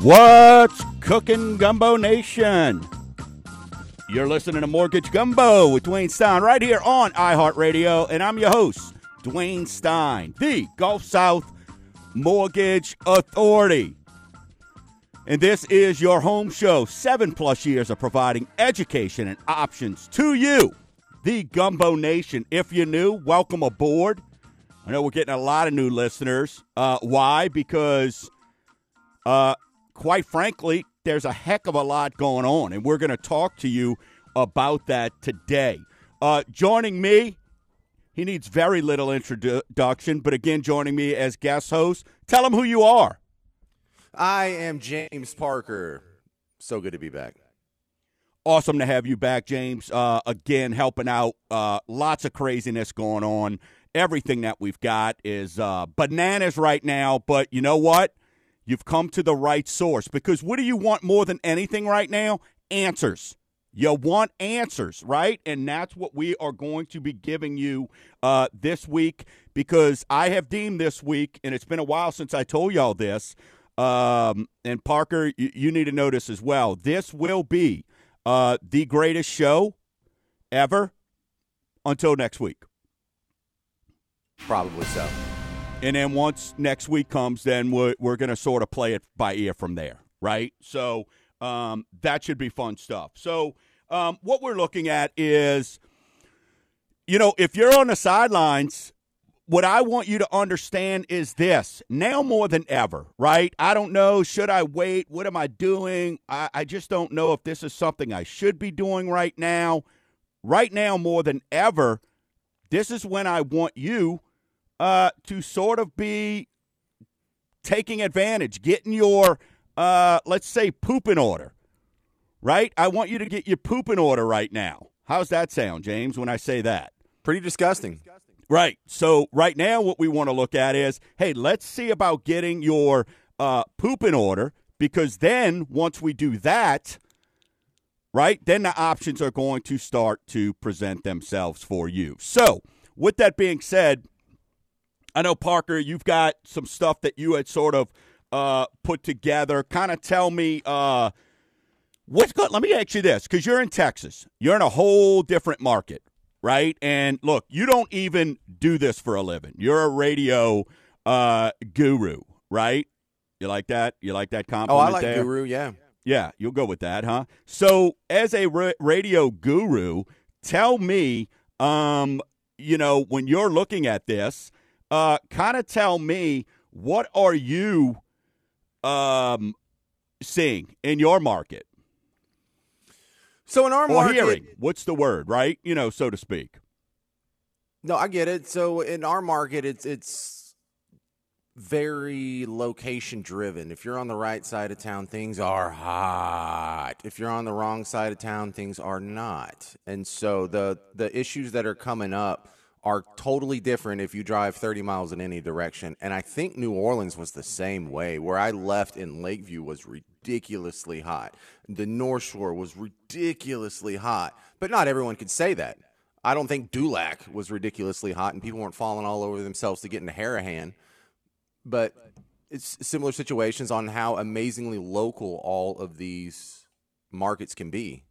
What's cooking, Gumbo Nation? You're listening to Mortgage Gumbo with Dwayne Stein right here on iHeartRadio, and I'm your host, Dwayne Stein, the Gulf South Mortgage Authority. And this is your home show, seven plus years of providing education and options to you, the Gumbo Nation. If you're new, welcome aboard. I know we're getting a lot of new listeners. Uh, why? Because uh, quite frankly, there's a heck of a lot going on, and we're going to talk to you about that today. Uh, joining me, he needs very little introduction, but again, joining me as guest host, tell him who you are. I am James Parker. So good to be back. Awesome to have you back, James. Uh, again, helping out. Uh, lots of craziness going on. Everything that we've got is uh, bananas right now, but you know what? You've come to the right source because what do you want more than anything right now? Answers. You want answers, right? And that's what we are going to be giving you uh, this week because I have deemed this week, and it's been a while since I told y'all this. Um, and Parker, you, you, need to this as well. This will be uh, the greatest show ever until next week. Probably so. And then once next week comes, then we're, we're going to sort of play it by ear from there, right? So um, that should be fun stuff. So um, what we're looking at is, you know, if you're on the sidelines, what I want you to understand is this now more than ever, right? I don't know. Should I wait? What am I doing? I, I just don't know if this is something I should be doing right now. Right now, more than ever, this is when I want you uh, to sort of be taking advantage, getting your, uh, let's say, poop in order, right? I want you to get your poop in order right now. How's that sound, James, when I say that? Pretty disgusting. Right. So, right now, what we want to look at is hey, let's see about getting your uh, poop in order because then once we do that, right, then the options are going to start to present themselves for you. So, with that being said, I know Parker, you've got some stuff that you had sort of uh, put together. Kind of tell me uh, what's going. Let me ask you this, because you're in Texas, you're in a whole different market, right? And look, you don't even do this for a living. You're a radio uh, guru, right? You like that? You like that compliment? Oh, I like there? guru. Yeah, yeah, you'll go with that, huh? So, as a ra- radio guru, tell me, um, you know, when you're looking at this uh, kind of tell me what are you um, seeing in your market? So in our or market, hearing, what's the word, right? You know, so to speak. No, I get it. So in our market, it's it's very location driven. If you're on the right side of town, things are hot. If you're on the wrong side of town, things are not. And so the the issues that are coming up are totally different if you drive 30 miles in any direction. And I think New Orleans was the same way. Where I left in Lakeview was ridiculously hot. The North Shore was ridiculously hot. But not everyone could say that. I don't think Dulac was ridiculously hot and people weren't falling all over themselves to get into Harahan. But it's similar situations on how amazingly local all of these markets can be.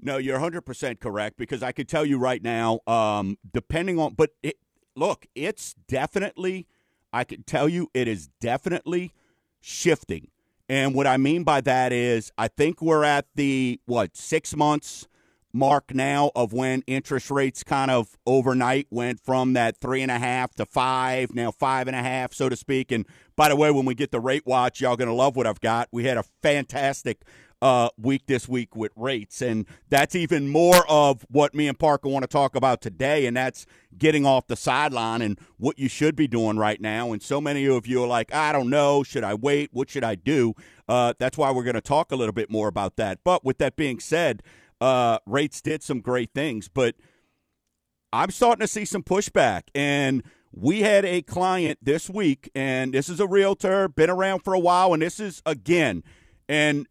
No, you're 100% correct because I could tell you right now, um, depending on, but it, look, it's definitely, I can tell you, it is definitely shifting. And what I mean by that is, I think we're at the, what, six months mark now of when interest rates kind of overnight went from that three and a half to five, now five and a half, so to speak. And by the way, when we get the rate watch, y'all going to love what I've got. We had a fantastic uh, week this week with rates. And that's even more of what me and Parker want to talk about today, and that's getting off the sideline and what you should be doing right now. And so many of you are like, I don't know, should I wait? What should I do? Uh, that's why we're going to talk a little bit more about that. But with that being said, uh, rates did some great things, but I'm starting to see some pushback. And we had a client this week, and this is a realtor, been around for a while, and this is, again, and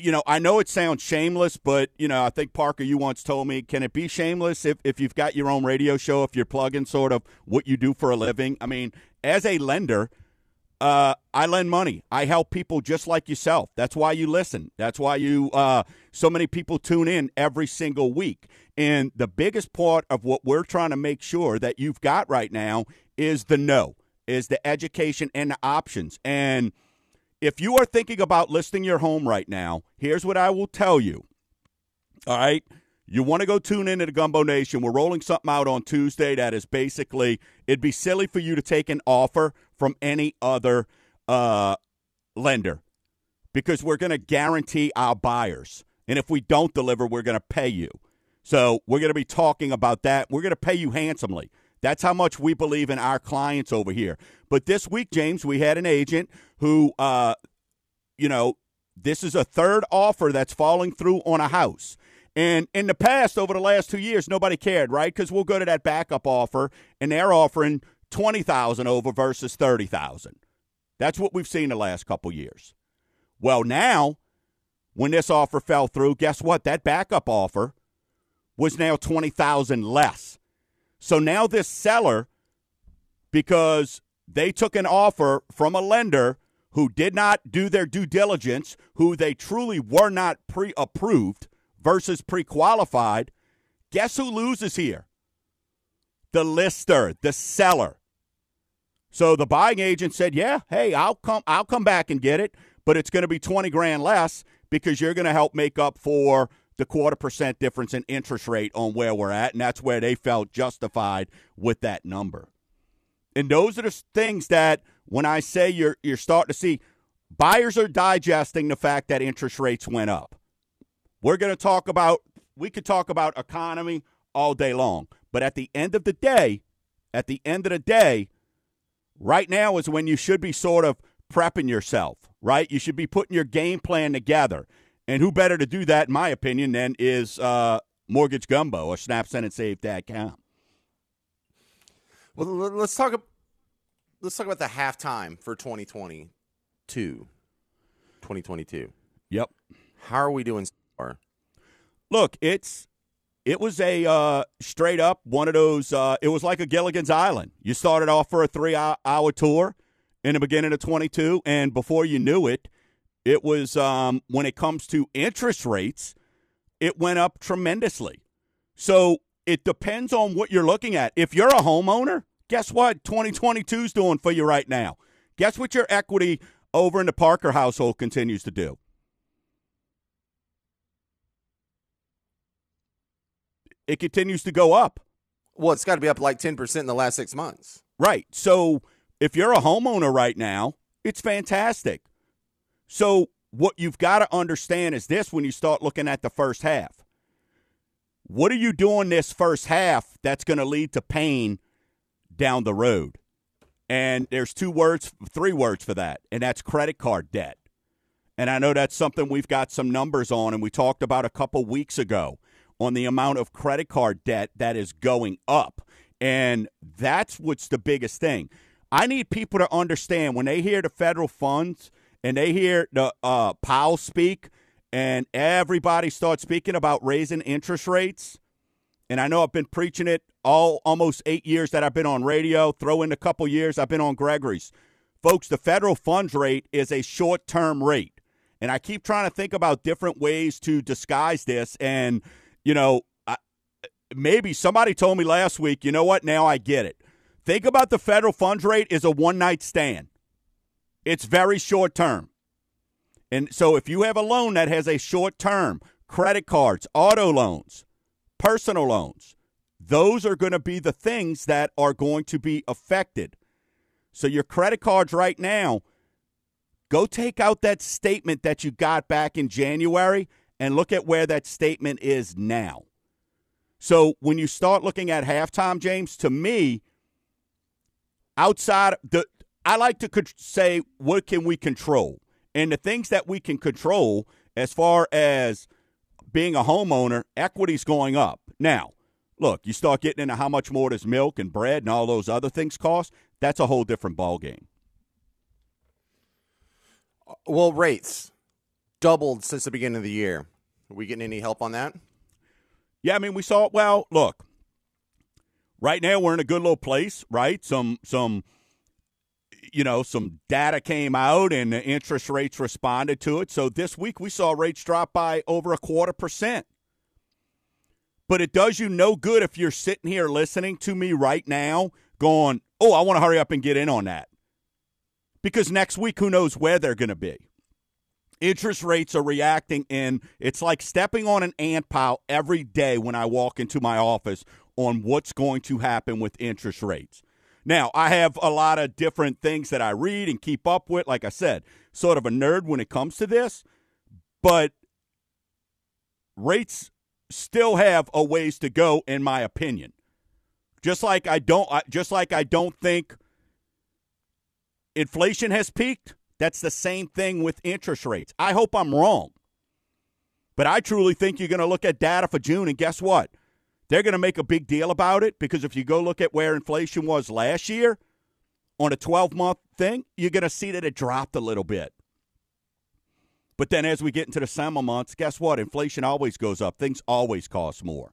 you know, I know it sounds shameless, but you know, I think Parker, you once told me, can it be shameless if if you've got your own radio show, if you're plugging sort of what you do for a living? I mean, as a lender, uh, I lend money. I help people just like yourself. That's why you listen. That's why you uh, so many people tune in every single week. And the biggest part of what we're trying to make sure that you've got right now is the know, is the education and the options. And if you are thinking about listing your home right now, here's what I will tell you. All right. You want to go tune into the Gumbo Nation. We're rolling something out on Tuesday that is basically, it'd be silly for you to take an offer from any other uh, lender because we're going to guarantee our buyers. And if we don't deliver, we're going to pay you. So we're going to be talking about that. We're going to pay you handsomely. That's how much we believe in our clients over here. But this week, James, we had an agent who, uh, you know, this is a third offer that's falling through on a house. And in the past, over the last two years, nobody cared, right? Because we'll go to that backup offer, and they're offering twenty thousand over versus thirty thousand. That's what we've seen the last couple years. Well, now, when this offer fell through, guess what? That backup offer was now twenty thousand less. So now this seller, because they took an offer from a lender who did not do their due diligence, who they truly were not pre approved versus pre qualified, guess who loses here? The lister, the seller. So the buying agent said, "Yeah, hey, I'll come I'll come back and get it, but it's going to be 20 grand less because you're going to help make up for the quarter percent difference in interest rate on where we're at, and that's where they felt justified with that number. And those are the things that when I say you're you're starting to see buyers are digesting the fact that interest rates went up. We're going to talk about we could talk about economy all day long, but at the end of the day, at the end of the day, right now is when you should be sort of prepping yourself, right? You should be putting your game plan together. And who better to do that, in my opinion, than is uh, Mortgage Gumbo or SnapSendAndSave.com. Well, let's talk. Let's talk about the halftime for 2022. 2022. Yep. How are we doing so far? Look, it's it was a uh, straight up one of those. Uh, it was like a Gilligan's Island. You started off for a three hour tour in the beginning of 22, and before you knew it, it was um, when it comes to interest rates, it went up tremendously. So it depends on what you're looking at. If you're a homeowner, guess what 2022 is doing for you right now? Guess what your equity over in the Parker household continues to do? It continues to go up. Well, it's got to be up like 10% in the last six months. Right. So if you're a homeowner right now, it's fantastic. So, what you've got to understand is this when you start looking at the first half. What are you doing this first half that's going to lead to pain down the road? And there's two words, three words for that, and that's credit card debt. And I know that's something we've got some numbers on, and we talked about a couple weeks ago on the amount of credit card debt that is going up. And that's what's the biggest thing. I need people to understand when they hear the federal funds and they hear the uh, Powell speak, and everybody starts speaking about raising interest rates. And I know I've been preaching it all almost eight years that I've been on radio. Throw in a couple years I've been on Gregory's. Folks, the federal funds rate is a short term rate. And I keep trying to think about different ways to disguise this. And, you know, I, maybe somebody told me last week, you know what? Now I get it. Think about the federal funds rate is a one night stand. It's very short term. And so if you have a loan that has a short term, credit cards, auto loans, personal loans, those are going to be the things that are going to be affected. So your credit cards right now, go take out that statement that you got back in January and look at where that statement is now. So when you start looking at halftime, James, to me, outside the I like to say, what can we control? And the things that we can control, as far as being a homeowner, equity's going up. Now, look, you start getting into how much more does milk and bread and all those other things cost. That's a whole different ballgame. Uh, well, rates. doubled since the beginning of the year. Are we getting any help on that? Yeah, I mean, we saw. Well, look, right now we're in a good little place, right? Some some you know, some data came out and the interest rates responded to it. So this week we saw rates drop by over a quarter percent. But it does you no good if you're sitting here listening to me right now going, oh, I want to hurry up and get in on that. Because next week, who knows where they're going to be. Interest rates are reacting, and it's like stepping on an ant pile every day when I walk into my office on what's going to happen with interest rates. Now, I have a lot of different things that I read and keep up with. Like I said, sort of a nerd when it comes to this, but rates still have a ways to go, in my opinion. Just like I don't, just like I don't think inflation has peaked. That's the same thing with interest rates. I hope I'm wrong, but I truly think you're going to look at data for June, and guess what? They're going to make a big deal about it because if you go look at where inflation was last year on a 12 month thing, you're going to see that it dropped a little bit. But then as we get into the summer months, guess what? Inflation always goes up. Things always cost more.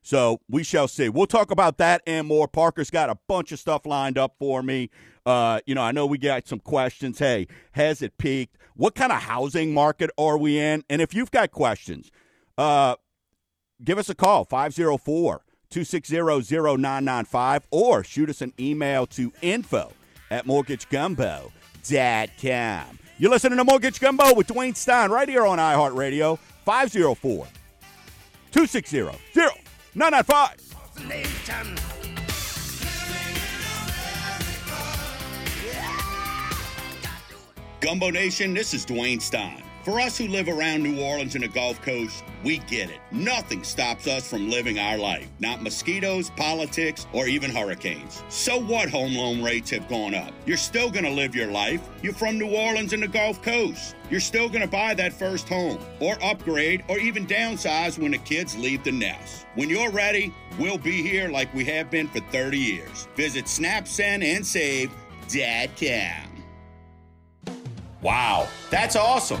So we shall see. We'll talk about that and more. Parker's got a bunch of stuff lined up for me. Uh, you know, I know we got some questions. Hey, has it peaked? What kind of housing market are we in? And if you've got questions, uh, give us a call 504 260 0995 or shoot us an email to info at mortgagegumbo.com. You're listening to Mortgage Gumbo with Dwayne Stein right here on iHeartRadio 504 260 0995. Gumbo Nation, this is Dwayne Stein. For us who live around New Orleans and the Gulf Coast, we get it. Nothing stops us from living our life. Not mosquitoes, politics, or even hurricanes. So what home loan rates have gone up? You're still going to live your life. You're from New Orleans and the Gulf Coast. You're still going to buy that first home, or upgrade, or even downsize when the kids leave the nest. When you're ready, we'll be here like we have been for 30 years. Visit SnapSendAndSave.com. Wow, that's awesome.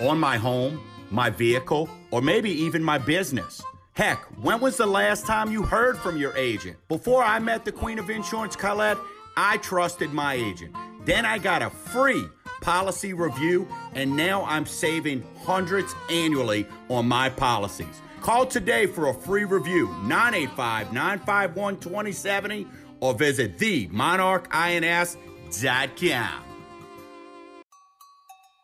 On my home, my vehicle, or maybe even my business. Heck, when was the last time you heard from your agent? Before I met the Queen of Insurance, Colette, I trusted my agent. Then I got a free policy review, and now I'm saving hundreds annually on my policies. Call today for a free review, 985 951 2070, or visit themonarchins.com.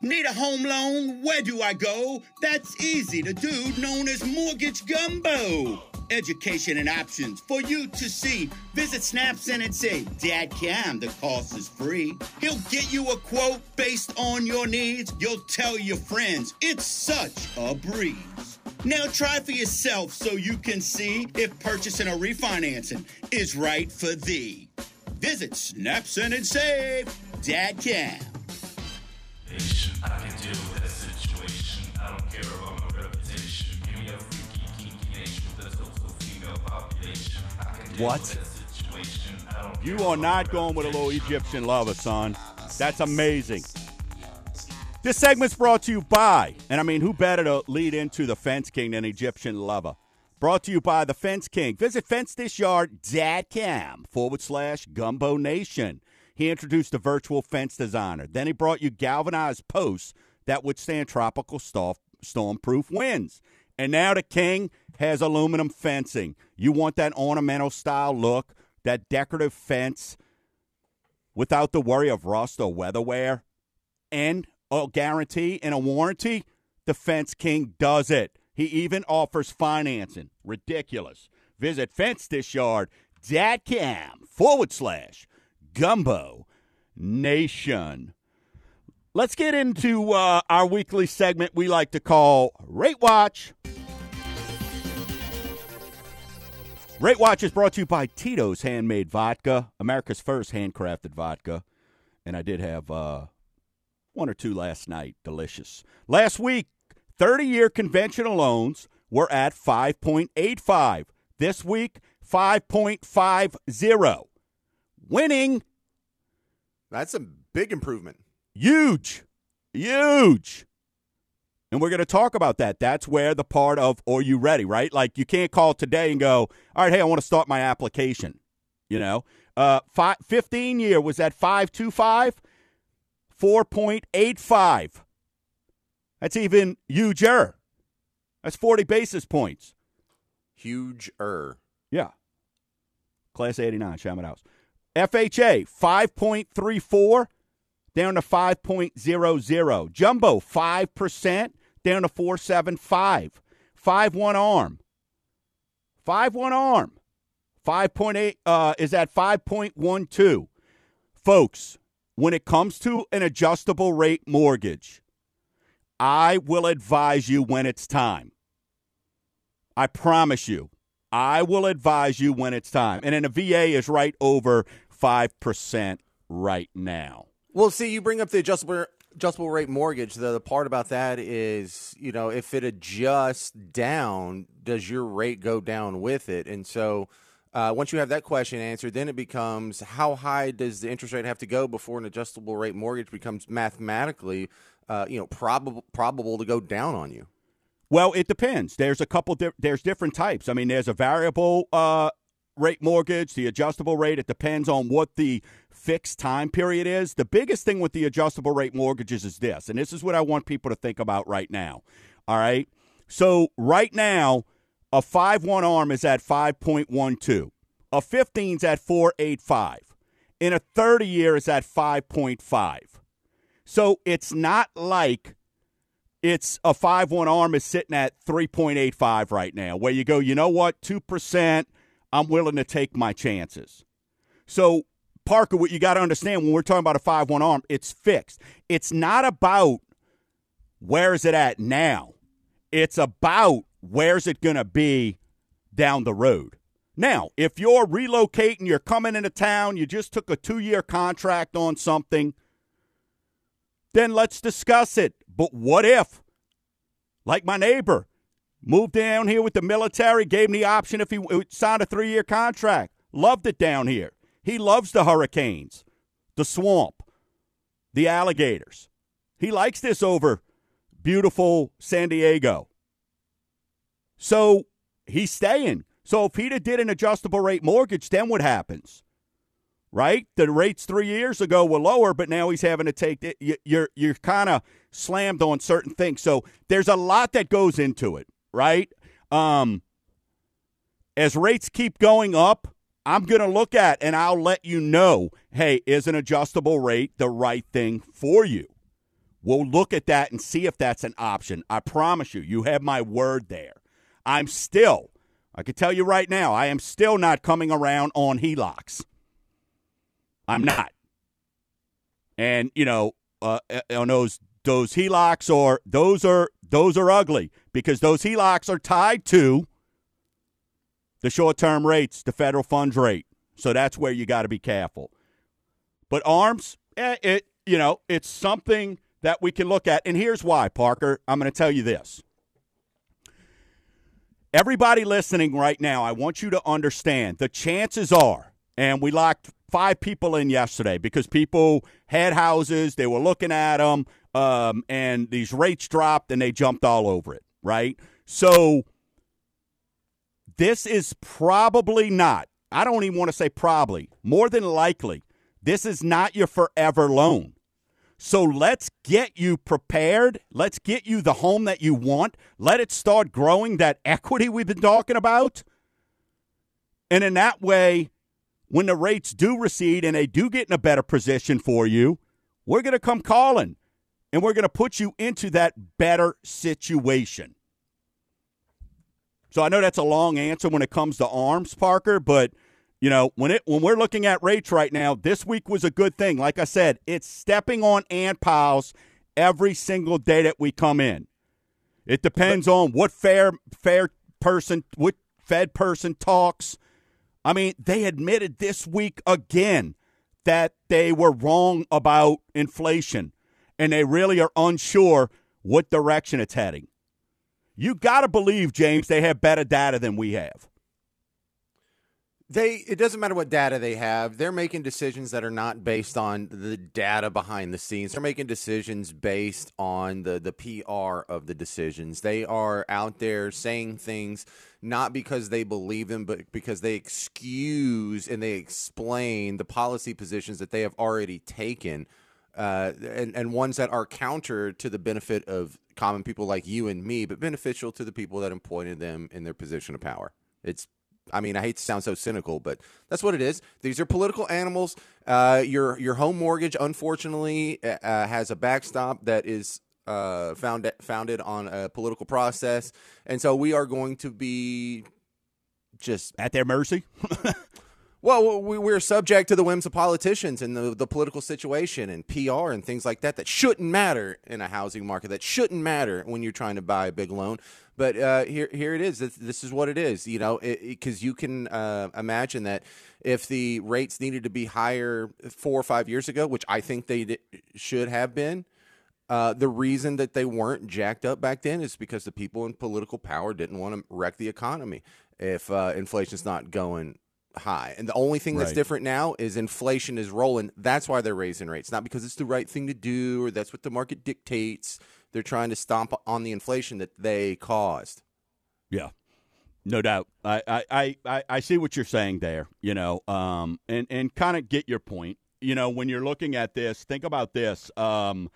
Need a home loan? Where do I go? That's easy. The dude known as Mortgage Gumbo. Education and options for you to see. Visit snapsendandSave.com. The cost is free. He'll get you a quote based on your needs. You'll tell your friends. It's such a breeze. Now try for yourself so you can see if purchasing or refinancing is right for thee. Visit snapsendandsave.com. I can deal with that situation. I don't care about my reputation. Give me a freaky, kinky nation that's also female population. what? You are not going with a little Egyptian lover, son. That's amazing. This segment's brought to you by, and I mean, who better to lead into the Fence King than Egyptian lover? Brought to you by the Fence King. Visit fencethisyard.com forward slash gumbo nation. He introduced the virtual fence designer. Then he brought you galvanized posts that would stand tropical storm proof winds. And now the King has aluminum fencing. You want that ornamental style look, that decorative fence without the worry of rust or weather wear, and a guarantee and a warranty? The Fence King does it. He even offers financing. Ridiculous. Visit fencethisyard.com forward slash Gumbo Nation. Let's get into uh, our weekly segment we like to call Rate Watch. Rate Watch is brought to you by Tito's Handmade Vodka, America's first handcrafted vodka. And I did have uh, one or two last night. Delicious. Last week, 30 year conventional loans were at 5.85. This week, 5.50. Winning. That's a big improvement. Huge. Huge. And we're going to talk about that. That's where the part of are you ready, right? Like you can't call today and go, all right, hey, I want to start my application. You know, uh, five, 15 year was at 525, 4.85. That's even huger. That's 40 basis points. Huge er. Yeah. Class 89, Shaman House. FHA, 5.34 down to 5.00. Jumbo, 5% down to 475. 5 1 arm. 5 1 arm. 5.8 uh, is at 5.12. Folks, when it comes to an adjustable rate mortgage, I will advise you when it's time. I promise you. I will advise you when it's time. And then the VA is right over 5% right now. Well, see, you bring up the adjustable adjustable rate mortgage. The, the part about that is, you know, if it adjusts down, does your rate go down with it? And so, uh, once you have that question answered, then it becomes how high does the interest rate have to go before an adjustable rate mortgage becomes mathematically, uh, you know, probable probable to go down on you? Well, it depends. There's a couple. Di- there's different types. I mean, there's a variable uh, rate mortgage, the adjustable rate. It depends on what the fixed time period is. The biggest thing with the adjustable rate mortgages is this, and this is what I want people to think about right now. All right. So right now, a five one arm is at five point one two. A 15's at four eight five. In a 30 year is at 5.5. So it's not like it's a 5 1 arm is sitting at 3.85 right now, where you go, you know what, 2%, I'm willing to take my chances. So, Parker, what you got to understand when we're talking about a 5 1 arm, it's fixed. It's not about where is it at now, it's about where's it going to be down the road. Now, if you're relocating, you're coming into town, you just took a two year contract on something, then let's discuss it. But what if, like my neighbor, moved down here with the military, gave him the option if he signed a three year contract, loved it down here. He loves the hurricanes, the swamp, the alligators. He likes this over beautiful San Diego. So he's staying. So if he'd did an adjustable rate mortgage, then what happens? Right? The rates three years ago were lower, but now he's having to take it. You're you're kind of slammed on certain things. So there's a lot that goes into it, right? Um, as rates keep going up, I'm going to look at and I'll let you know. Hey, is an adjustable rate the right thing for you? We'll look at that and see if that's an option. I promise you, you have my word there. I'm still I can tell you right now, I am still not coming around on HELOCs. I'm not. And you know, uh, uh on those those HELOCs or those are those are ugly because those HELOCs are tied to the short term rates, the federal funds rate. So that's where you got to be careful. But arms, eh, it you know, it's something that we can look at. And here's why, Parker. I'm going to tell you this. Everybody listening right now, I want you to understand the chances are, and we locked five people in yesterday because people had houses, they were looking at them, um, and these rates dropped and they jumped all over it, right? So this is probably not, I don't even want to say probably, more than likely, this is not your forever loan. So let's get you prepared. Let's get you the home that you want. Let it start growing that equity we've been talking about. And in that way, when the rates do recede and they do get in a better position for you, we're going to come calling and we're going to put you into that better situation. So I know that's a long answer when it comes to arms, Parker, but You know, when it when we're looking at rates right now, this week was a good thing. Like I said, it's stepping on ant piles every single day that we come in. It depends on what fair fair person, what Fed person talks. I mean, they admitted this week again that they were wrong about inflation and they really are unsure what direction it's heading. You got to believe, James, they have better data than we have. They it doesn't matter what data they have. They're making decisions that are not based on the data behind the scenes. They're making decisions based on the the PR of the decisions. They are out there saying things not because they believe them, but because they excuse and they explain the policy positions that they have already taken. Uh, and, and ones that are counter to the benefit of common people like you and me, but beneficial to the people that appointed them in their position of power. It's I mean, I hate to sound so cynical, but that's what it is. These are political animals. Uh, your your home mortgage, unfortunately, uh, uh, has a backstop that is uh, found, founded on a political process, and so we are going to be just at their mercy. Well, we, are subject to the whims of politicians and the, the political situation and PR and things like that that shouldn't matter in a housing market, that shouldn't matter when you're trying to buy a big loan. But uh, here, here it is. This, is what it is. You know, because you can uh, imagine that if the rates needed to be higher four or five years ago, which I think they should have been, uh, the reason that they weren't jacked up back then is because the people in political power didn't want to wreck the economy if uh, inflation's not going high. And the only thing that's right. different now is inflation is rolling. That's why they're raising rates, not because it's the right thing to do or that's what the market dictates. They're trying to stomp on the inflation that they caused. Yeah. No doubt. I, I, I, I see what you're saying there, you know, um, and, and kind of get your point. You know, when you're looking at this, think about this. Um,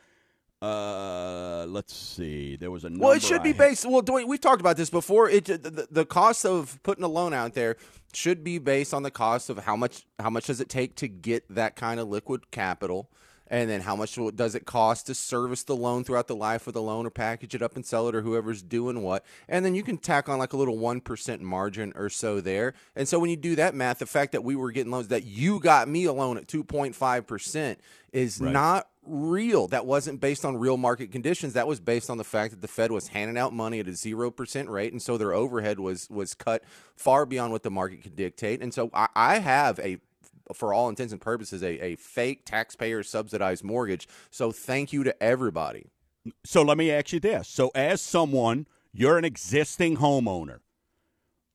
uh, let's see. There was a well. It should I be had. based. Well, Dwayne, we've talked about this before. It the, the cost of putting a loan out there should be based on the cost of how much how much does it take to get that kind of liquid capital and then how much does it cost to service the loan throughout the life of the loan or package it up and sell it or whoever's doing what and then you can tack on like a little 1% margin or so there and so when you do that math the fact that we were getting loans that you got me a loan at 2.5% is right. not real. That wasn't based on real market conditions. That was based on the fact that the Fed was handing out money at a zero percent rate, and so their overhead was was cut far beyond what the market could dictate. And so I, I have a for all intents and purposes, a, a fake taxpayer subsidized mortgage. So thank you to everybody. So let me ask you this. So as someone, you're an existing homeowner,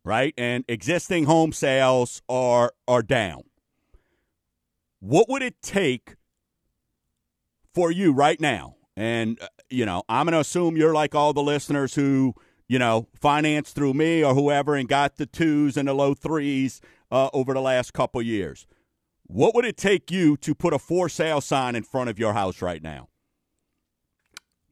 right? And existing home sales are are down. What would it take for you right now, and uh, you know, I'm going to assume you're like all the listeners who you know financed through me or whoever and got the twos and the low threes uh, over the last couple years. What would it take you to put a for sale sign in front of your house right now?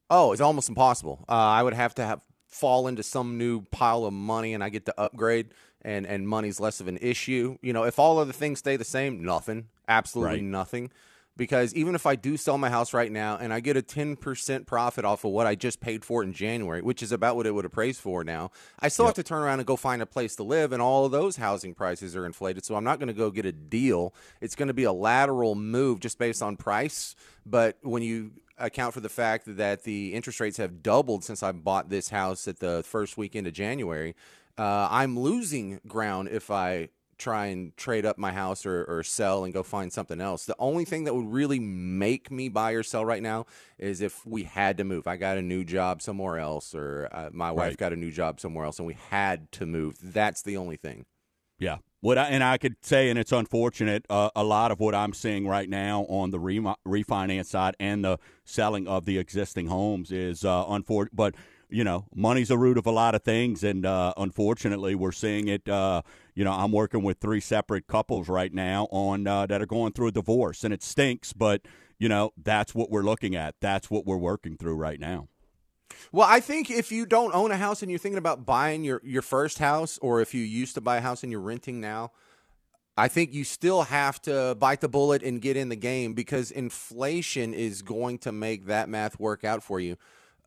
Oh, it's almost impossible. Uh, I would have to have fall into some new pile of money and I get to upgrade and and money's less of an issue. You know, if all other things stay the same, nothing. Absolutely right. nothing because even if I do sell my house right now and I get a 10% profit off of what I just paid for it in January, which is about what it would appraise for now, I still yep. have to turn around and go find a place to live, and all of those housing prices are inflated. So I'm not going to go get a deal. It's going to be a lateral move just based on price. But when you account for the fact that the interest rates have doubled since I bought this house at the first weekend of January, uh, I'm losing ground if I try and trade up my house or, or sell and go find something else. The only thing that would really make me buy or sell right now is if we had to move. I got a new job somewhere else, or uh, my wife right. got a new job somewhere else, and we had to move. That's the only thing. Yeah. What I, and I could say, and it's unfortunate, uh, a lot of what I'm seeing right now on the re- refinance side and the selling of the existing homes is uh, unfortunate. But you know, money's a root of a lot of things, and uh, unfortunately, we're seeing it. Uh, you know, I'm working with three separate couples right now on uh, that are going through a divorce, and it stinks, but you know, that's what we're looking at. That's what we're working through right now. Well, I think if you don't own a house and you're thinking about buying your your first house, or if you used to buy a house and you're renting now, I think you still have to bite the bullet and get in the game because inflation is going to make that math work out for you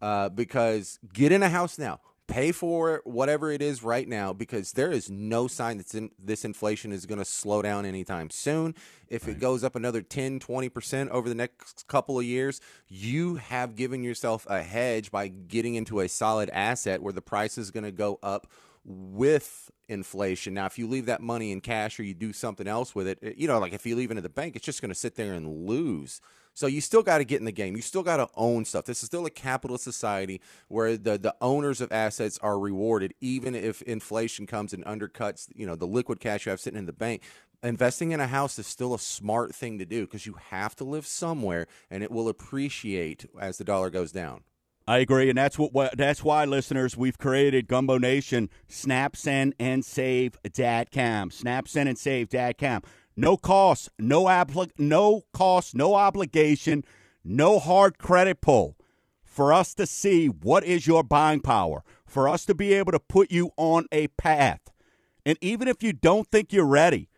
uh, because get in a house now, pay for whatever it is right now because there is no sign that in, this inflation is going to slow down anytime soon. If right. it goes up another 10, 20% over the next couple of years, you have given yourself a hedge by getting into a solid asset where the price is going to go up with inflation. Now, if you leave that money in cash or you do something else with it, you know, like if you leave it in the bank, it's just going to sit there and lose. So you still got to get in the game. You still got to own stuff. This is still a capitalist society where the the owners of assets are rewarded, even if inflation comes and undercuts, you know, the liquid cash you have sitting in the bank. Investing in a house is still a smart thing to do because you have to live somewhere, and it will appreciate as the dollar goes down. I agree, and that's what, what, that's why, listeners, we've created Gumbo Nation. Snap, send, and save DatCam. Snap, send, and save DatCam. No cost, no appli- no cost, no obligation, no hard credit pull. For us to see what is your buying power, for us to be able to put you on a path. And even if you don't think you're ready,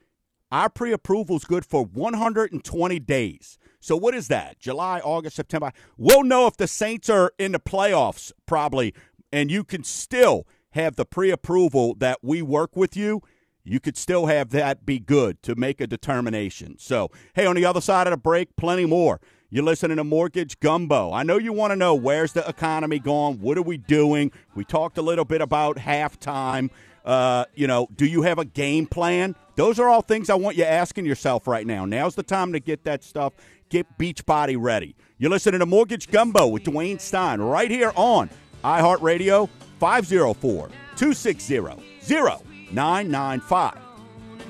our pre approval is good for 120 days. So, what is that? July, August, September? We'll know if the Saints are in the playoffs, probably, and you can still have the pre approval that we work with you you could still have that be good to make a determination. So, hey, on the other side of the break, plenty more. You're listening to Mortgage Gumbo. I know you want to know where's the economy going? What are we doing? We talked a little bit about halftime. Uh, you know, do you have a game plan? Those are all things I want you asking yourself right now. Now's the time to get that stuff. Get Beachbody ready. You're listening to Mortgage Gumbo with Dwayne Stein right here on iHeartRadio 504 260 995.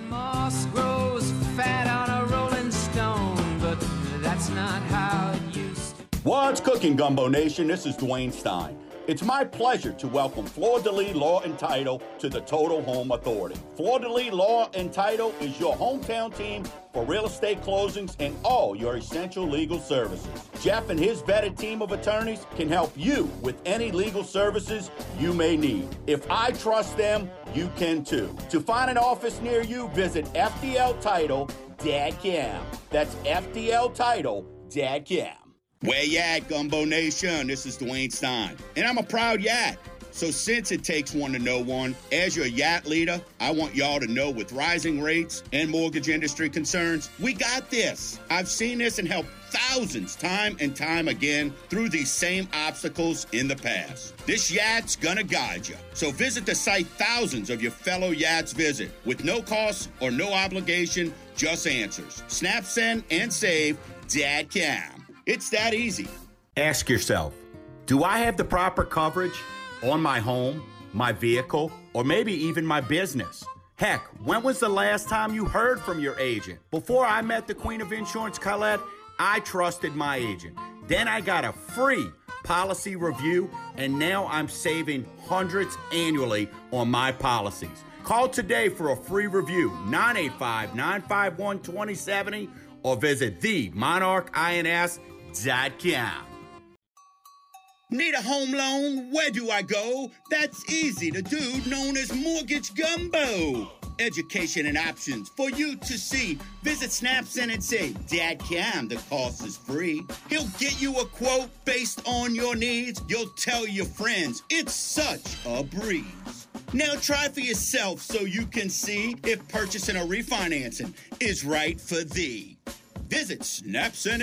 Moss grows fat on a rolling stone, but that's not how it used to. What's cooking, Gumbo Nation? This is Dwayne Stein. It's my pleasure to welcome Fleur de Lis Law and Title to the Total Home Authority. Fleur de Lis Law and Title is your hometown team for real estate closings and all your essential legal services. Jeff and his vetted team of attorneys can help you with any legal services you may need. If I trust them, you can too. To find an office near you, visit FDL Title Dad Cam. That's FDL Title Dad Cam. Where you at, Gumbo Nation? This is Dwayne Stein, and I'm a proud Yat. So, since it takes one to know one, as your Yat leader, I want y'all to know with rising rates and mortgage industry concerns, we got this. I've seen this and helped thousands time and time again through these same obstacles in the past. This Yat's gonna guide you. So, visit the site thousands of your fellow Yats visit with no cost or no obligation, just answers. Snap, send, and save Dad Cam. It's that easy. Ask yourself Do I have the proper coverage on my home, my vehicle, or maybe even my business? Heck, when was the last time you heard from your agent? Before I met the Queen of Insurance, Colette, I trusted my agent. Then I got a free policy review, and now I'm saving hundreds annually on my policies. Call today for a free review, 985 951 2070, or visit the Monarch INS Need a home loan? Where do I go? That's easy. The dude known as Mortgage Gumbo. Education and options for you to see. Visit and Dad Cam, the cost is free. He'll get you a quote based on your needs. You'll tell your friends. It's such a breeze. Now try for yourself so you can see if purchasing or refinancing is right for thee. Visit SnapSend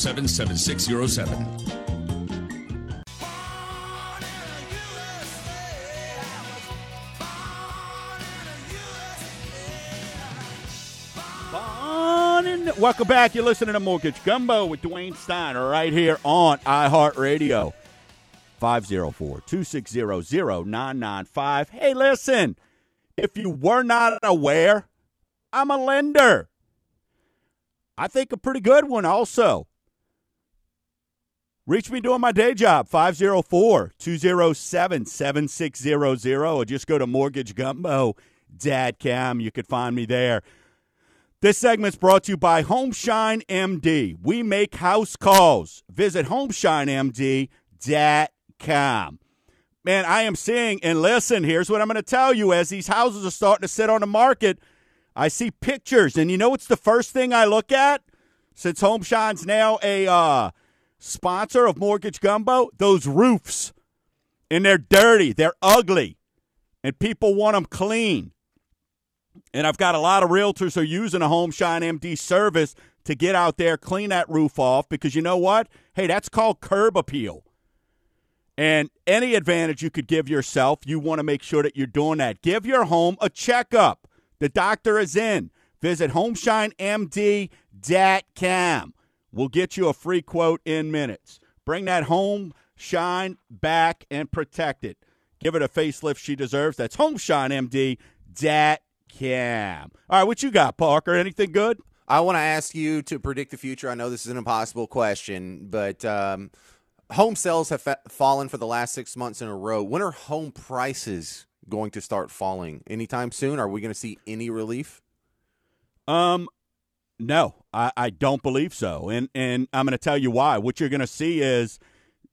207 7607. Welcome back. You're listening to Mortgage Gumbo with Dwayne Steiner right here on iHeartRadio. 504-260-0995. Hey, listen. If you were not aware, I'm a lender. I think a pretty good one also. Reach me doing my day job, 504 207 7600, or just go to mortgagegumbo.com. You could find me there. This segment's brought to you by Homeshine MD. We make house calls. Visit homeshinemd.com. Man, I am seeing, and listen, here's what I'm going to tell you as these houses are starting to sit on the market. I see pictures, and you know what's the first thing I look at? Since Homeshine's now a uh, sponsor of Mortgage Gumbo, those roofs. And they're dirty, they're ugly, and people want them clean. And I've got a lot of realtors who are using a Homeshine MD service to get out there, clean that roof off because you know what? Hey, that's called curb appeal. And any advantage you could give yourself, you want to make sure that you're doing that. Give your home a checkup. The doctor is in. Visit homeshinemd.com. We'll get you a free quote in minutes. Bring that home shine back and protect it. Give it a facelift she deserves. That's homeshinemd.com. All right, what you got, Parker? Anything good? I want to ask you to predict the future. I know this is an impossible question, but um, home sales have fa- fallen for the last six months in a row. When are home prices going to start falling? Anytime soon? Are we going to see any relief? Um, no, I, I don't believe so, and and I'm going to tell you why. What you're going to see is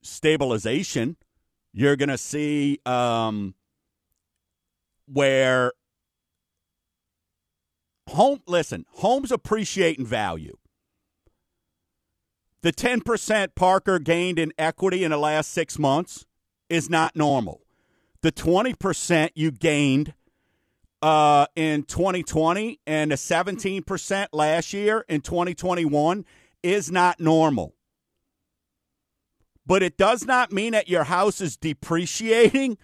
stabilization. You're going to see um, where home. Listen, homes appreciate in value. The 10% Parker gained in equity in the last six months is not normal. The 20% you gained uh, in 2020 and the 17% last year in 2021 is not normal. But it does not mean that your house is depreciating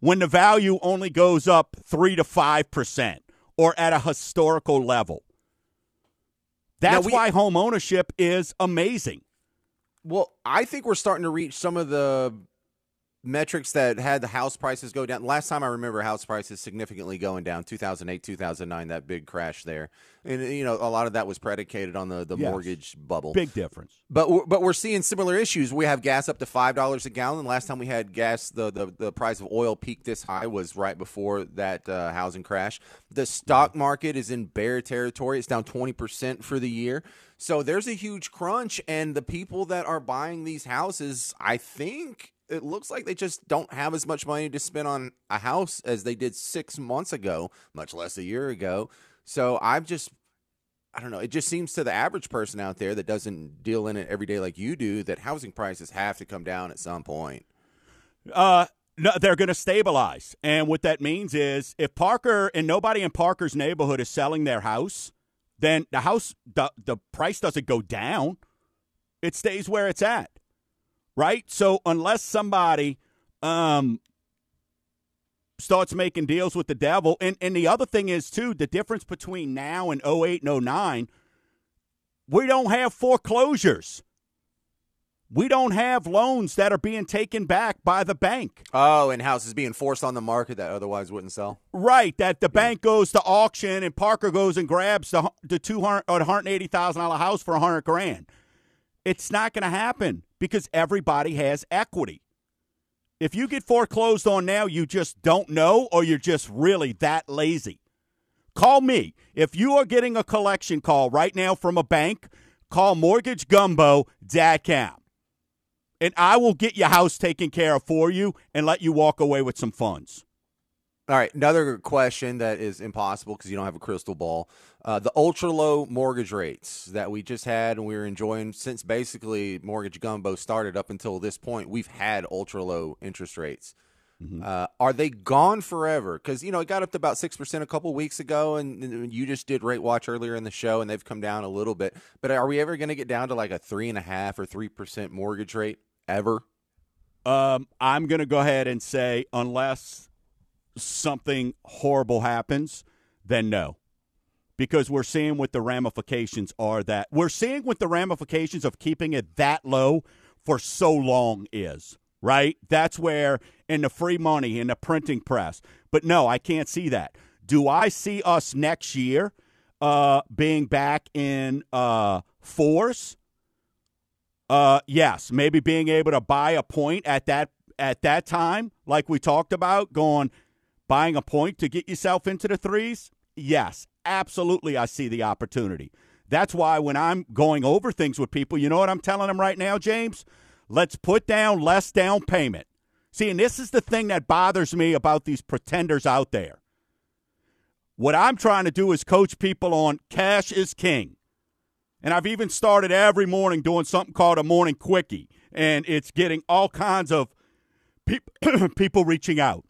when the value only goes up 3 to 5% or at a historical level. That's we- why home ownership is amazing. Well, I think we're starting to reach some of the metrics that had the house prices go down. Last time I remember house prices significantly going down, 2008, 2009, that big crash there. And, you know, a lot of that was predicated on the, the Yes. mortgage bubble. Big difference. But we're, but we're seeing similar issues. We have gas up to five dollars a gallon. Last time we had gas, the, the, the price of oil peaked this high was right before that uh, housing crash. The stock market is in bear territory. It's down twenty percent for the year. So there's a huge crunch, and the people that are buying these houses, I think it looks like they just don't have as much money to spend on a house as they did six months ago, much less a year ago. So I'm just I don't know. It just seems to the average person out there that doesn't deal in it every day like you do that housing prices have to come down at some point. Uh, no, they're going to stabilize. And what that means is if Parker and nobody in Parker's neighborhood is selling their house, then the house, the, the price doesn't go down. It stays where it's at. Right? So unless somebody um, starts making deals with the devil, and, and the other thing is, too, the difference between now and 08 and 09, we don't have foreclosures. We don't have loans that are being taken back by the bank. Oh, and houses being forced on the market that otherwise wouldn't sell. Right, that the bank goes to auction and Parker goes and grabs the the two hundred or hundred eighty thousand dollar house for a hundred grand. It's not going to happen because everybody has equity. If you get foreclosed on now, you just don't know, or you're just really that lazy. Call me if you are getting a collection call right now from a bank. Call MortgageGumbo.com and I will get your house taken care of for you and let you walk away with some funds. All right, another question that is impossible because you don't have a crystal ball. Uh, the ultra low mortgage rates that we just had and we were enjoying since basically Mortgage Gumbo started up until this point, we've had ultra low interest rates. Uh, are they gone forever? Because you know it got up to about six percent a couple weeks ago, and, and you just did rate watch earlier in the show, and they've come down a little bit. But are we ever going to get down to like a three and a half or three percent mortgage rate ever? Um, I'm going to go ahead and say, unless something horrible happens, then no. Because we're seeing what the ramifications are that we're seeing what the ramifications of keeping it that low for so long is, right? That's where in the free money, in the printing press. But no, I can't see that. Do I see us next year uh, being back in uh, force? uh, yes, maybe being able to buy a point at that at that time, like we talked about, going buying a point to get yourself into the threes. Yes, absolutely, I see the opportunity. That's why when I'm going over things with people, you know what I'm telling them right now, James? Let's put down less down payment. See, and this is the thing that bothers me about these pretenders out there. What I'm trying to do is coach people on cash is king. And I've even started every morning doing something called a morning quickie. And it's getting all kinds of pe- people reaching out.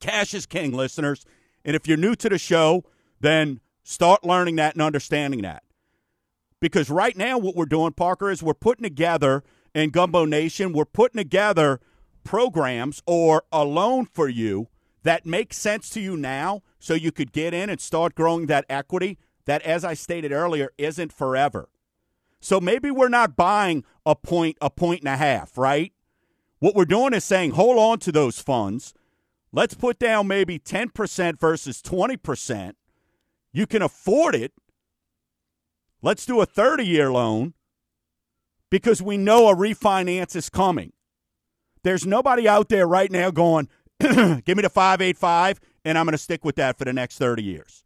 Cash is king, listeners. And if you're new to the show, then start learning that and understanding that. Because right now, what we're doing, Parker, is we're putting together in Gumbo Nation, we're putting together programs or a loan for you that makes sense to you now so you could get in and start growing that equity that, as I stated earlier, isn't forever. So maybe we're not buying a point, a point and a half, right? What we're doing is saying, hold on to those funds. Let's put down maybe 10% versus 20%. You can afford it. Let's do a 30 year loan because we know a refinance is coming. There's nobody out there right now going, give me the 585 and I'm going to stick with that for the next 30 years.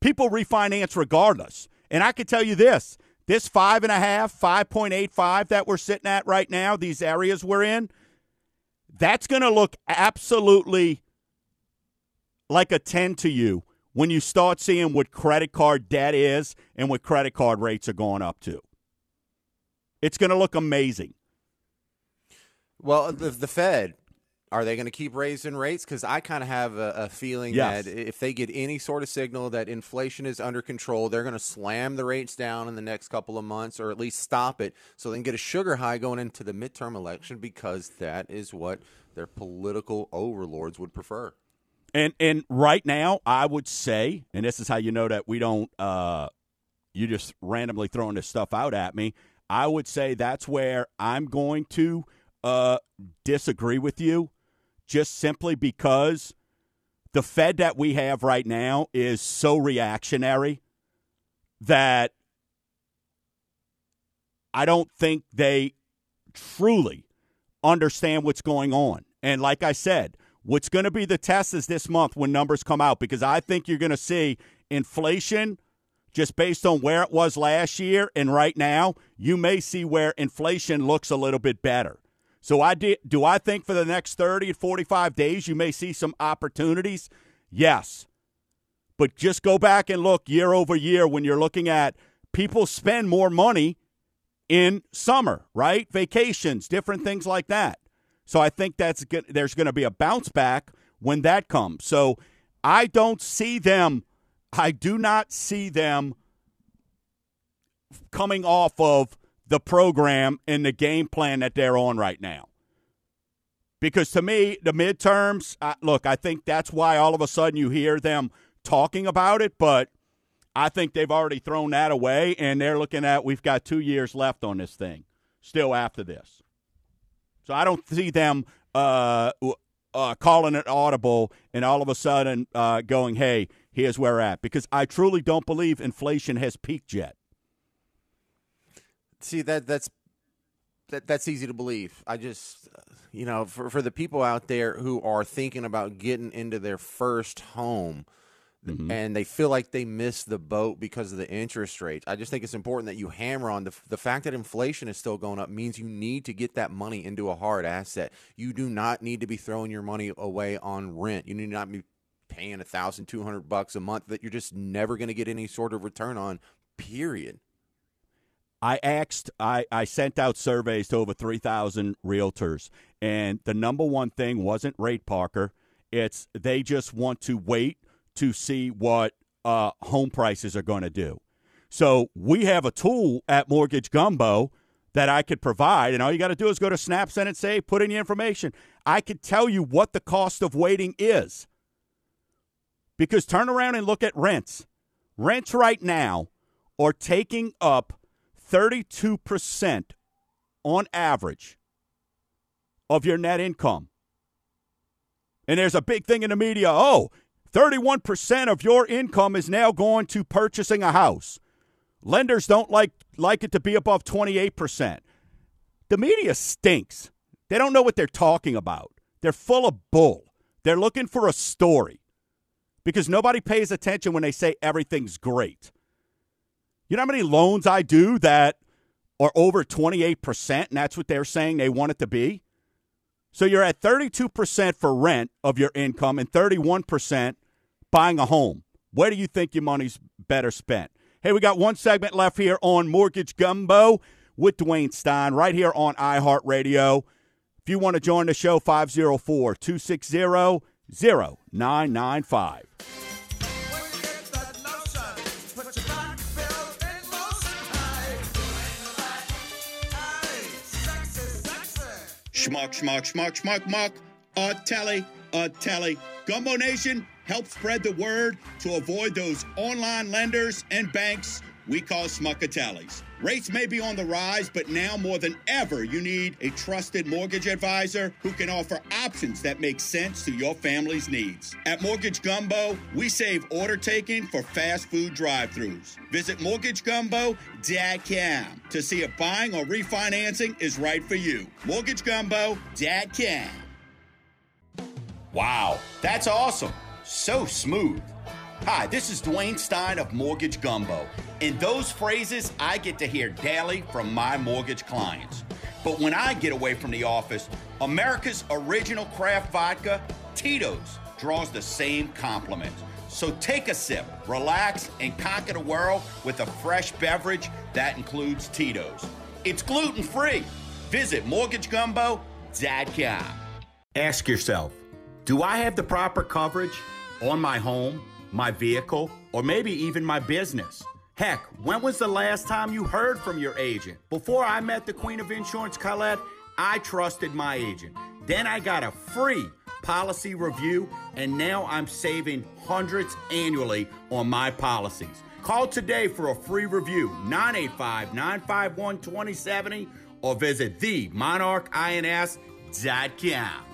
People refinance regardless. And I can tell you this this five and a half, 5.85 that we're sitting at right now, these areas we're in, that's going to look absolutely like a 10 to you when you start seeing what credit card debt is and what credit card rates are going up to. It's going to look amazing. Well, the, the Fed are they going to keep raising rates? Because I kind of have a, a feeling Yes. that if they get any sort of signal that inflation is under control, they're going to slam the rates down in the next couple of months, or at least stop it, so they can get a sugar high going into the midterm election. Because that is what their political overlords would prefer. And and right now, I would say, and this is how you know that we don't, uh, you just randomly throwing this stuff out at me. I would say that's where I'm going to uh, disagree with you, just simply because the Fed that we have right now is so reactionary that I don't think they truly understand what's going on. And like I said, what's going to be the test is this month when numbers come out because I think you're going to see inflation just based on where it was last year and right now, you may see where inflation looks a little bit better. So I did, do I think for the next 30 to 45 days you may see some opportunities? Yes. But just go back and look year over year when you're looking at people spend more money in summer, right? Vacations, different things like that. So I think that's. There's going to be a bounce back when that comes. So I don't see them. I do not see them coming off of the program and the game plan that they're on right now. Because to me, the midterms, uh, look, I think that's why all of a sudden you hear them talking about it, but I think they've already thrown that away and they're looking at we've got two years left on this thing still after this. So I don't see them uh, uh, calling it audible and all of a sudden uh, going, hey, here's where we're at. Because I truly don't believe inflation has peaked yet. See that that's that that's easy to believe. I just you know for for the people out there who are thinking about getting into their first home mm-hmm. and they feel like they missed the boat because of the interest rates. I just think it's important that you hammer on the the fact that inflation is still going up means you need to get that money into a hard asset. You do not need to be throwing your money away on rent. You need not be paying a thousand two hundred bucks a month that you're just never going to get any sort of return on. Period. I asked, I, I sent out surveys to over 3,000 realtors, and the number one thing wasn't rate Parker. It's they just want to wait to see what uh, home prices are going to do. So we have a tool at Mortgage Gumbo that I could provide, and all you got to do is go to SnapSend and say, put in your information. I could tell you what the cost of waiting is. Because turn around and look at rents. Rents right now are taking up 32% on average of your net income. And there's a big thing in the media oh, 31% of your income is now going to purchasing a house. Lenders don't like like it to be above 28%. The media stinks. They don't know what they're talking about. They're full of bull. They're looking for a story because nobody pays attention when they say everything's great. You know how many loans I do that are over 28%, and that's what they're saying they want it to be? So you're at 32% for rent of your income and 31% buying a home. Where do you think your money's better spent? Hey, we got one segment left here on Mortgage Gumbo with Dwayne Stein right here on iHeartRadio. If you want to join the show, 504 260 0995. Schmuck, schmuck, schmuck, schmuck, muck. A telly, a telly. Gumbo Nation, help spread the word to avoid those online lenders and banks we call smuckatellis. Rates may be on the rise, but now more than ever, you need a trusted mortgage advisor who can offer options that make sense to your family's needs. At Mortgage Gumbo, we save order taking for fast food drive throughs. Visit mortgagegumbo.com to see if buying or refinancing is right for you. Mortgagegumbo.com. Wow, that's awesome. So smooth. Hi, this is Dwayne Stein of Mortgage Gumbo. And those phrases I get to hear daily from my mortgage clients. But when I get away from the office, America's original craft vodka, Tito's, draws the same compliments. So take a sip, relax, and conquer the world with a fresh beverage that includes Tito's. It's gluten free. Visit mortgagegumbo.com. Ask yourself Do I have the proper coverage on my home, my vehicle, or maybe even my business? Heck, when was the last time you heard from your agent? Before I met the Queen of Insurance, Colette, I trusted my agent. Then I got a free policy review, and now I'm saving hundreds annually on my policies. Call today for a free review, 985 951 2070, or visit themonarchins.com.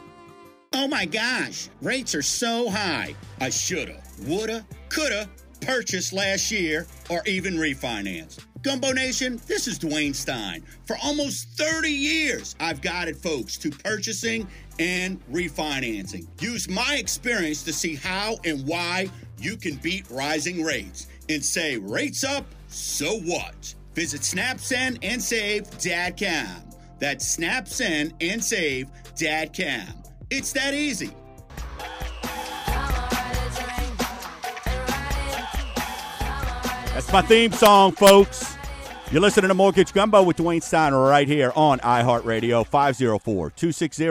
Oh my gosh, rates are so high. I shoulda, woulda, coulda purchased last year or even refinanced. Gumbo Nation, this is Dwayne Stein. For almost 30 years, I've guided folks to purchasing and refinancing. Use my experience to see how and why you can beat rising rates and say, rates up, so what? Visit SnapSend and Save snapsendandsave.com. That's snapsendandsave.com. It's that easy. That's my theme song, folks. You're listening to Mortgage Gumbo with Dwayne Steiner right here on iHeartRadio, 504 260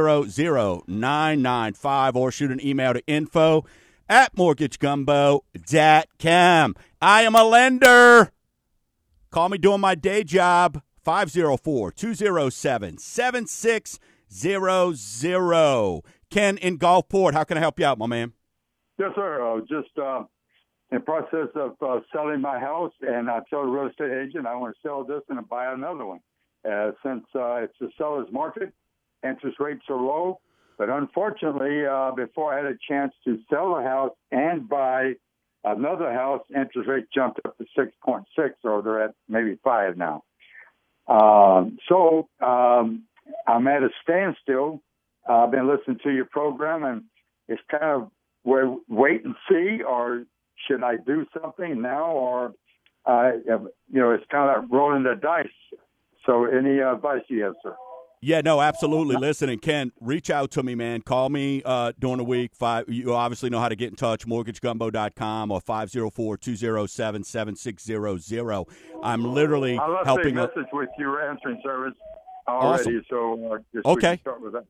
0995, or shoot an email to info at mortgagegumbo.com. I am a lender. Call me doing my day job, 504 207 7600. Ken in Gulfport, how can I help you out, my man? Yes, sir. Uh, just uh, in process of uh, selling my house, and I told a real estate agent I want to sell this and buy another one. Uh, since uh, it's a seller's market, interest rates are low. But unfortunately, uh, before I had a chance to sell the house and buy another house, interest rate jumped up to 6.6, or they're at maybe five now. Um, so um, I'm at a standstill. Uh, I've been listening to your program, and it's kind of where wait and see, or should I do something now, or uh, you know, it's kind of rolling the dice. So, any advice you have, sir? Yeah, no, absolutely. Listen, and Ken, reach out to me, man. Call me uh, during the week. Five, you obviously know how to get in touch, mortgagegumbo.com or 504-207-7600. I'm literally I left helping. a message with your answering service already, Awesome. so uh, just Okay. start with that.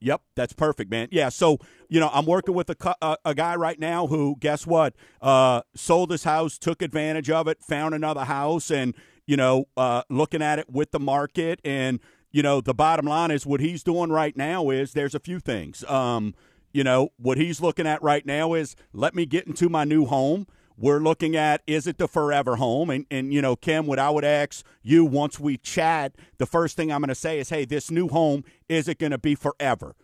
Yep, that's perfect, man. Yeah, so you know, I'm working with a cu- a, a guy right now who, guess what, uh, sold his house, took advantage of it, found another house, and you know, uh, looking at it with the market, and you know, the bottom line is what he's doing right now is there's a few things. Um, you know, what he's looking at right now is let me get into my new home. We're looking at is it the forever home? And and you know, Kim, what I would ask you once we chat, the first thing I'm going to say is, hey, this new home is it going to be forever?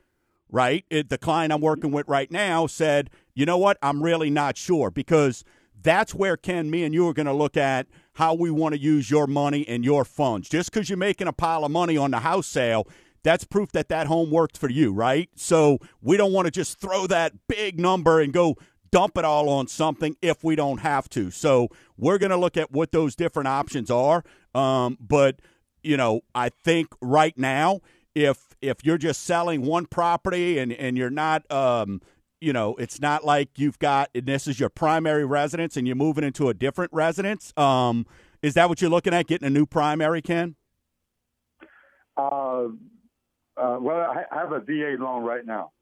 Right? It, the client I'm working with right now said, you know what? I'm really not sure because that's where Ken, me and you are going to look at how we want to use your money and your funds. Just because you're making a pile of money on the house sale, that's proof that that home worked for you, right? So we don't want to just throw that big number and go dump it all on something if we don't have to. So we're going to look at what those different options are. Um, but you know, I think right now, if if you're just selling one property and and you're not, um, you know, it's not like you've got and this is your primary residence and you're moving into a different residence. Um, is that what you're looking at? Getting a new primary, Ken? Uh, uh, well, I have a VA loan right now.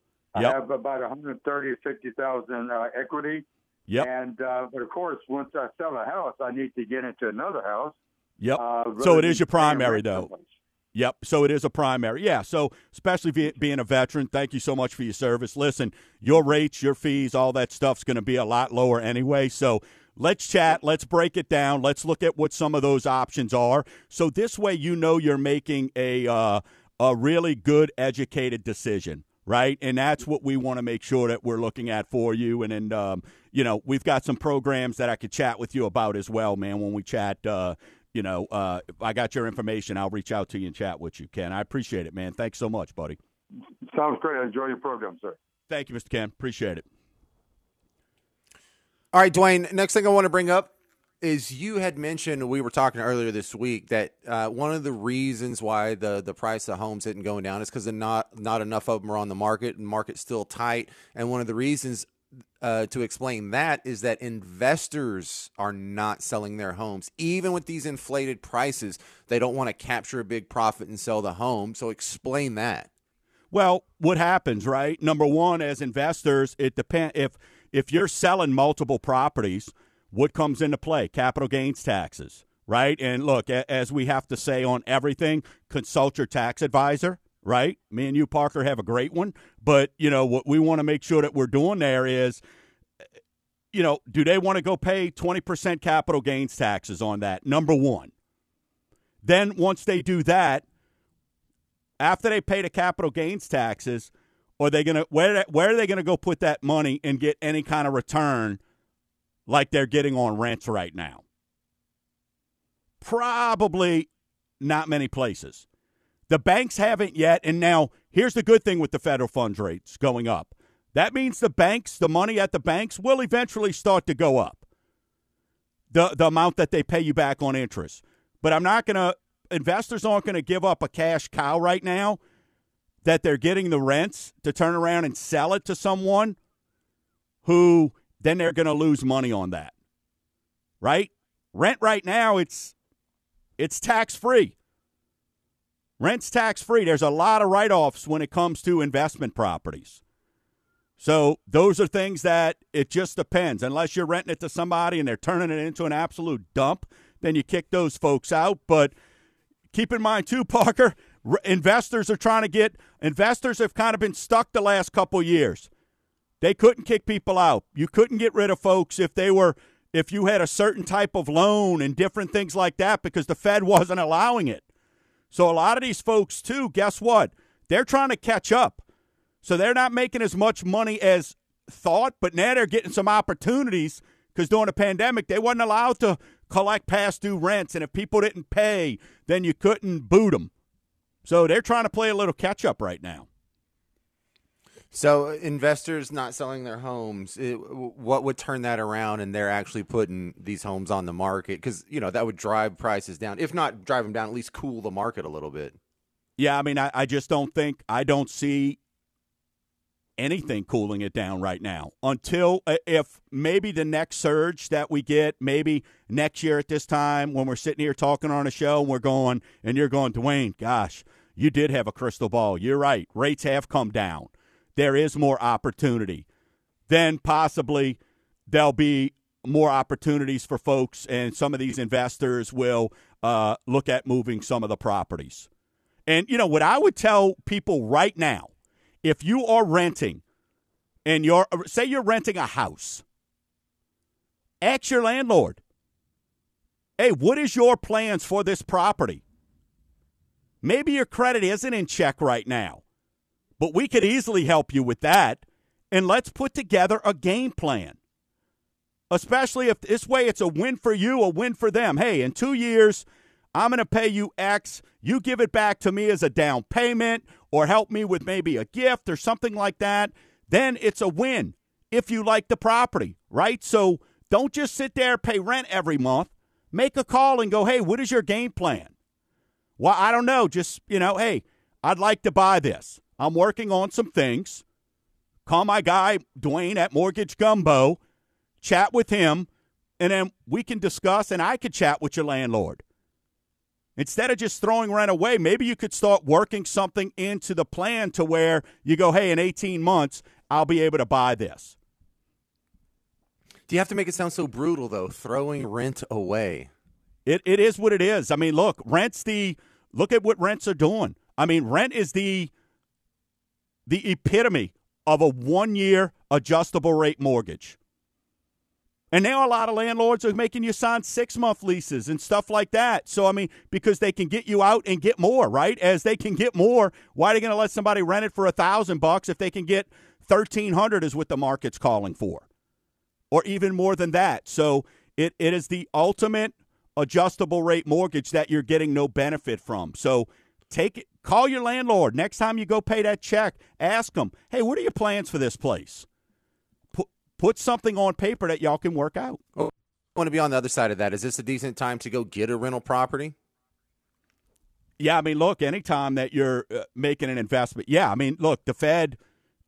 Yep. I have about 130 or 50,000 uh, equity. Yep. And uh, but of course, once I sell a house, I need to get into another house. Yep. Uh, so it is your primary, though. someplace. Yep. So it is a primary. Yeah. So especially being a veteran, thank you so much for your service. Listen, your rates, your fees, all that stuff's going to be a lot lower anyway. So let's chat. Let's break it down. Let's look at what some of those options are. So this way, you know you're making a uh, a really good, educated decision. Right, and that's what we want to make sure that we're looking at for you. And then, um, you know, we've got some programs that I could chat with you about as well, man. When we chat, uh, you know, uh, I got your information. I'll reach out to you and chat with you, Ken. I appreciate it, man. Thanks so much, buddy. Sounds great. I enjoy your program, sir. Thank you, Mr. Ken. Appreciate it. All right, Dwayne. Next thing I want to bring up is you had mentioned we were talking earlier this week that uh, one of the reasons why the the price of homes isn't going down is because not not enough of them are on the market and market's still tight. And one of the reasons uh, to explain that is that investors are not selling their homes, even with these inflated prices. They don't want to capture a big profit and sell the home. So explain that. Well, what happens, right? Number one, as investors, it depends if if you're selling multiple properties, what comes into play? Capital gains taxes, right? And look, as we have to say on everything, consult your tax advisor, right? Me and you, Parker, have a great one, but you know what we want to make sure that we're doing there is, you know, do they want to go pay twenty percent capital gains taxes on that? Number one. Then once they do that, after they pay the capital gains taxes, are they gonna where where are they gonna go put that money and get any kind of return like they're getting on rents right now? Probably not many places. The banks haven't yet, and now here's the good thing with the federal funds rates going up. That means the banks, the money at the banks, will eventually start to go up. The the amount that they pay you back on interest. But I'm not gonna investors aren't gonna give up a cash cow right now that they're getting the rents to turn around and sell it to someone who then they're going to lose money on that. Right? Rent right now it's it's tax free. Rent's tax free. There's a lot of write-offs when it comes to investment properties. So those are things that it just depends. Unless you're renting it to somebody and they're turning it into an absolute dump, then you kick those folks out, but keep in mind too, Parker, investors are trying to get investors have kind of been stuck the last couple years. They couldn't kick people out. You couldn't get rid of folks if they were if you had a certain type of loan and different things like that because the Fed wasn't allowing it. So a lot of these folks too, guess what? They're trying to catch up. So they're not making as much money as thought, but now they're getting some opportunities because during the pandemic they wasn't allowed to collect past due rents, and if people didn't pay, then you couldn't boot them. So they're trying to play a little catch up right now. So investors not selling their homes, it, what would turn that around and they're actually putting these homes on the market? Because you know that would drive prices down. If not drive them down, at least cool the market a little bit. Yeah, I mean, I, I just don't think I don't see anything cooling it down right now until uh, if maybe the next surge that we get, maybe next year at this time when we're sitting here talking on a show and we're going and you're going, Dwayne, gosh, you did have a crystal ball. You're right. Rates have come down. There is more opportunity. Then possibly there'll be more opportunities for folks, and some of these investors will uh, look at moving some of the properties. And, you know, what I would tell people right now if you are renting and you're, say you're renting a house, ask your landlord, hey, what is your plans for this property? Maybe your credit isn't in check right now, but we could easily help you with that. And let's put together a game plan. especially if this way it's a win for you, a win for them. Hey, in two years, I'm going to pay you X. You give it back to me as a down payment or help me with maybe a gift or something like that. Then it's a win if you like the property, right? So don't just sit there pay rent every month. Make a call and go, hey, what is your game plan? Well, I don't know. Just, you know, hey, I'd like to buy this. I'm working on some things. Call my guy, Dwayne, at Mortgage Gumbo, chat with him, and then we can discuss and I could chat with your landlord. Instead of just throwing rent away, maybe you could start working something into the plan to where you go, hey, in 18 months, I'll be able to buy this. Do you have to make it sound so brutal, though? Throwing rent away. It, it is what it is. I mean, look, rent's the look at what rents are doing. I mean, rent is the the epitome of a one year adjustable rate mortgage. And now a lot of landlords are making you sign six month leases and stuff like that. So, I mean, because they can get you out and get more, right? As they can get more, why are they going to let somebody rent it for a thousand bucks if they can get 1300 is what the market's calling for or even more than that. So it, it is the ultimate adjustable rate mortgage that you're getting no benefit from. So take it, call your landlord next time you go pay that check. Ask them, hey, what are your plans for this place? Put put something on paper that y'all can work out. Oh, I want to be on the other side of that. Is this a decent time to go get a rental property? Yeah, I mean, look, anytime that you're uh, making an investment, yeah, I mean, look, the Fed.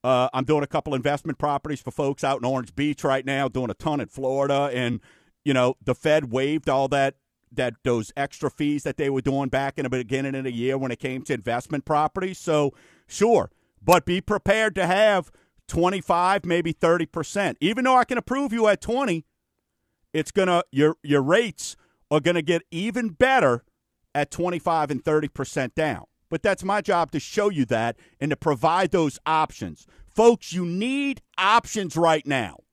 Uh, I'm doing a couple investment properties for folks out in Orange Beach right now, doing a ton in Florida, and you know the Fed waived all that that those extra fees that they were doing back in the beginning of the year when it came to investment properties. So sure, but be prepared to have 25, maybe 30 percent. Even though I can approve you at 20, it's gonna your your rates are gonna get even better at 25 and 30 percent down. But that's my job to show you that and to provide those options. Folks, you need options right now.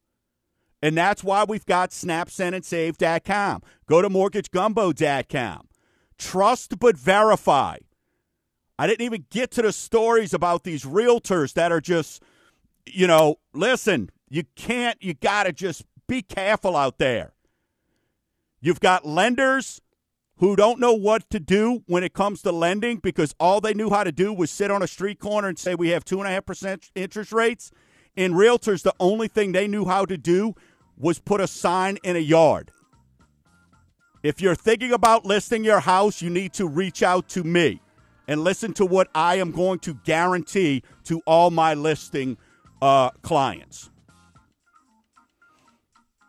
And that's why we've got snapsendandsave.com. Go to mortgagegumbo.com. Trust but verify. I didn't even get to the stories about these realtors that are just, you know, listen, you can't, you got to just be careful out there. You've got lenders who don't know what to do when it comes to lending because all they knew how to do was sit on a street corner and say we have 2.5% interest rates. In realtors, the only thing they knew how to do was put a sign in a yard. If you're thinking about listing your house, you need to reach out to me and listen to what I am going to guarantee to all my listing uh, clients.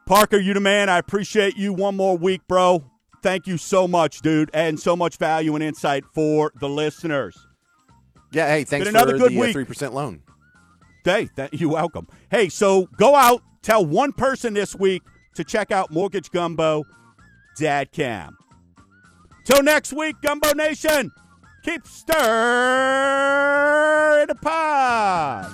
Parker, you the man. I appreciate you one more week, bro. Thank you so much, dude, and so much value and insight for the listeners. Yeah, hey, thanks another for good the uh, week. three percent loan. Hey, that, you're welcome. Hey, so go out, tell one person this week to check out Mortgage Gumbo dot com. Till next week, Gumbo Nation, keep stirring the pot.